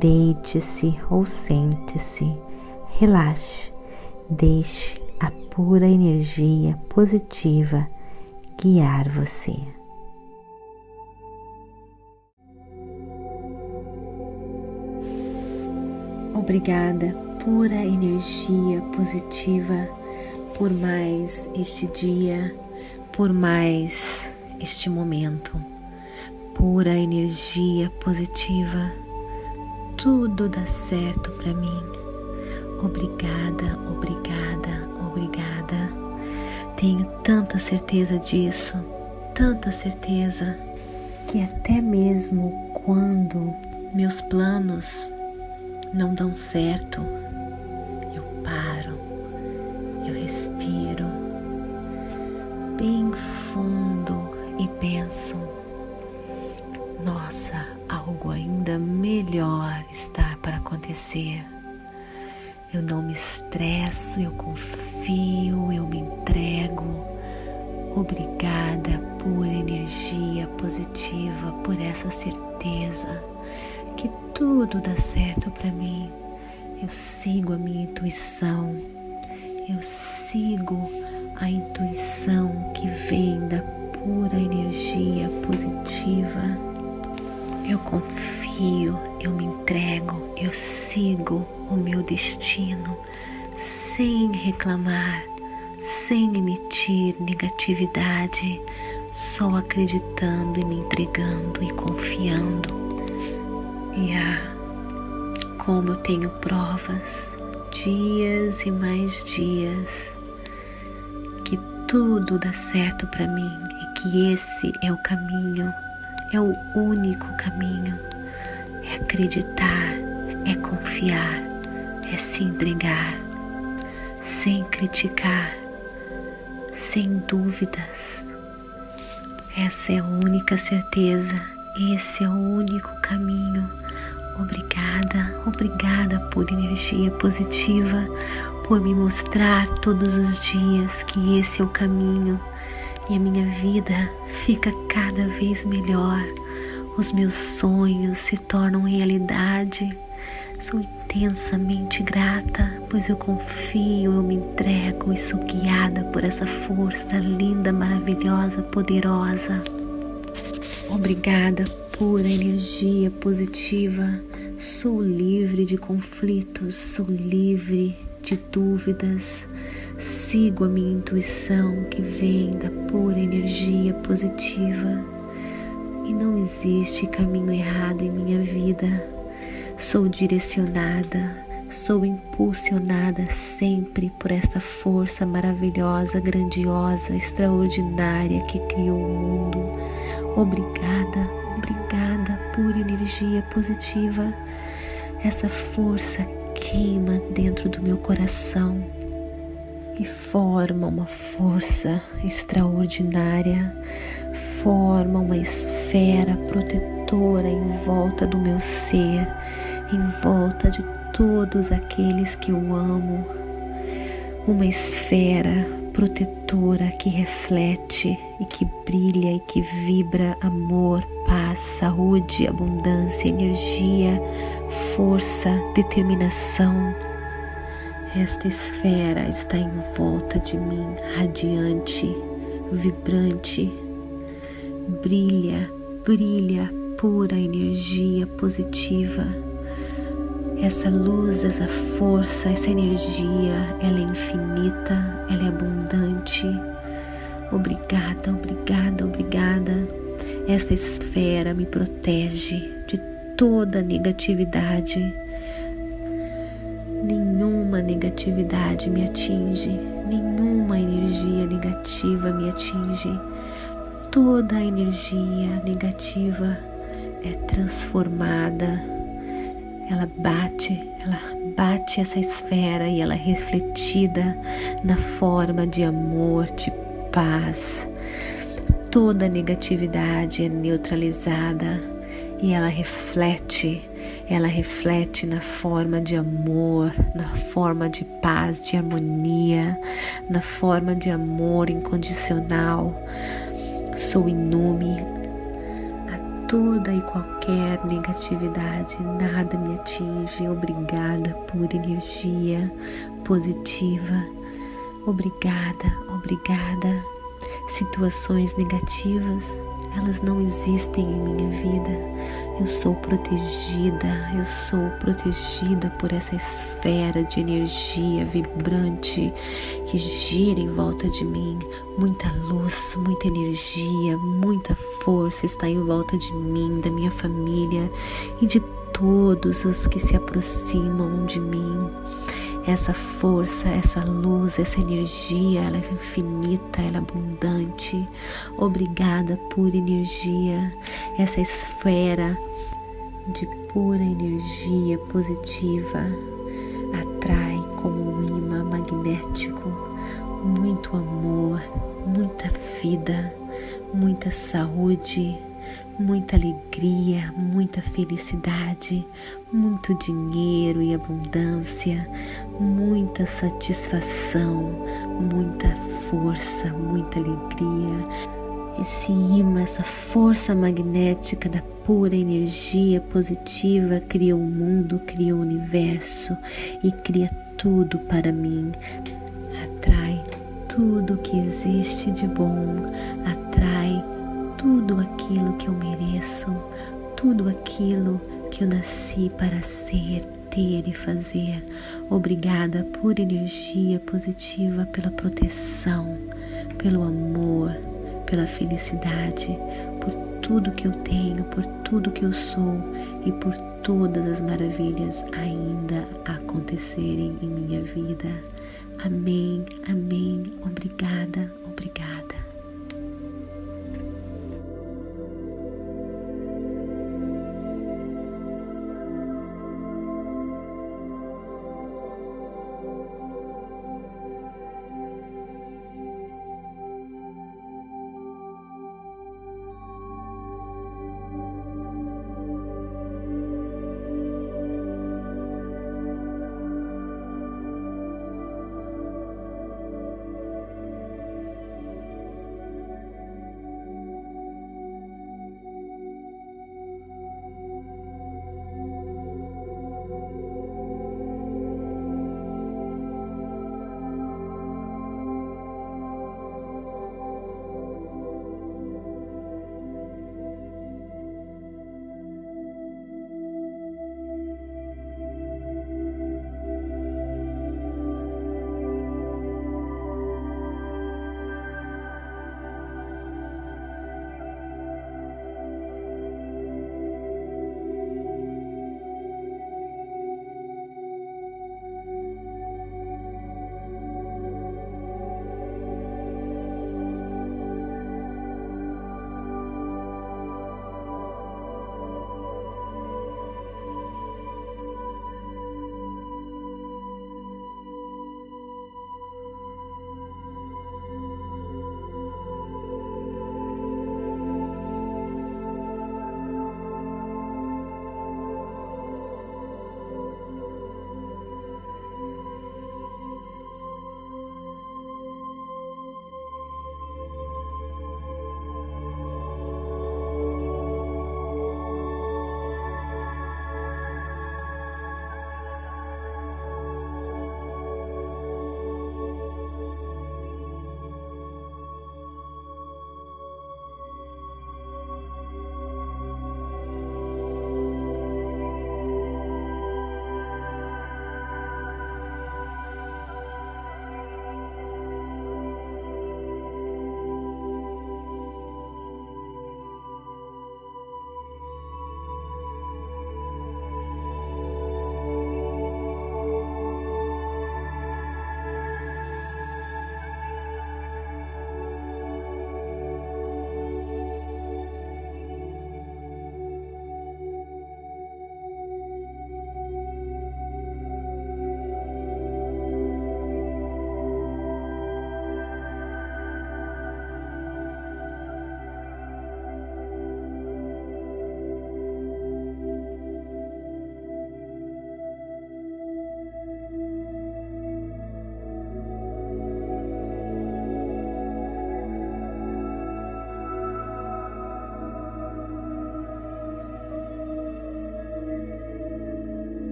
Deite-se ou sente-se, relaxe, deixe a pura energia positiva guiar você. Obrigada, pura energia positiva, por mais este dia, por mais este momento. Pura energia positiva tudo dá certo para mim. Obrigada, obrigada, obrigada. Tenho tanta certeza disso, tanta certeza, que até mesmo quando meus planos não dão certo, eu paro, eu respiro bem fundo e penso: nossa, algo ainda melhor está para acontecer. Eu não me estresso, eu confio, eu me entrego. Obrigada por energia positiva, por essa certeza que tudo dá certo para mim. Eu sigo a minha intuição, eu sigo a intuição que vem da pura energia positiva eu confio, eu me entrego, eu sigo o meu destino sem reclamar, sem emitir negatividade, só acreditando e me entregando e confiando. E ah, como eu tenho provas, dias e mais dias, que tudo dá certo para mim e que esse é o caminho é o único caminho. É acreditar, é confiar, é se entregar, sem criticar, sem dúvidas. Essa é a única certeza, esse é o único caminho. Obrigada, obrigada por energia positiva, por me mostrar todos os dias que esse é o caminho e a minha vida fica cada vez melhor. Os meus sonhos se tornam realidade. Sou intensamente grata, pois eu confio, eu me entrego e sou guiada por essa força linda, maravilhosa, poderosa. Obrigada, pura energia positiva. Sou livre de conflitos, sou livre de dúvidas. Sigo a minha intuição que vem da pura energia positiva e não existe caminho errado em minha vida. Sou direcionada, sou impulsionada sempre por esta força maravilhosa, grandiosa, extraordinária que criou o mundo. Obrigada, obrigada, pura energia positiva. Essa força queima dentro do meu coração e forma uma força extraordinária, forma uma esfera protetora em volta do meu ser, em volta de todos aqueles que eu amo. Uma esfera protetora que reflete e que brilha e que vibra amor, paz, saúde, abundância, energia, força, determinação esta esfera está em volta de mim, radiante, vibrante, brilha, brilha pura energia positiva. Essa luz, essa força, essa energia, ela é infinita, ela é abundante. Obrigada, obrigada, obrigada. Esta esfera me protege de toda negatividade nenhuma negatividade me atinge, nenhuma energia negativa me atinge. Toda a energia negativa é transformada, ela bate, ela bate essa esfera e ela é refletida na forma de amor, de paz. Toda negatividade é neutralizada e ela reflete, ela reflete na forma de amor, na forma de paz, de harmonia, na forma de amor incondicional. Sou inume a toda e qualquer negatividade, nada me atinge. Obrigada por energia positiva. Obrigada, obrigada. Situações negativas, elas não existem em minha vida. Eu sou protegida, eu sou protegida por essa esfera de energia vibrante que gira em volta de mim. Muita luz, muita energia, muita força está em volta de mim, da minha família e de todos os que se aproximam de mim essa força, essa luz, essa energia, ela é infinita, ela é abundante. Obrigada, pura energia, essa esfera de pura energia positiva atrai como um imã magnético muito amor, muita vida, muita saúde muita alegria, muita felicidade, muito dinheiro e abundância, muita satisfação, muita força, muita alegria. Esse imã, essa força magnética da pura energia positiva cria o mundo, cria o universo e cria tudo para mim. Atrai tudo que existe de bom, atrai tudo aquilo que eu mereço, tudo aquilo que eu nasci para ser, ter e fazer. Obrigada por energia positiva, pela proteção, pelo amor, pela felicidade, por tudo que eu tenho, por tudo que eu sou e por todas as maravilhas ainda acontecerem em minha vida. Amém, amém. Obrigada, obrigada.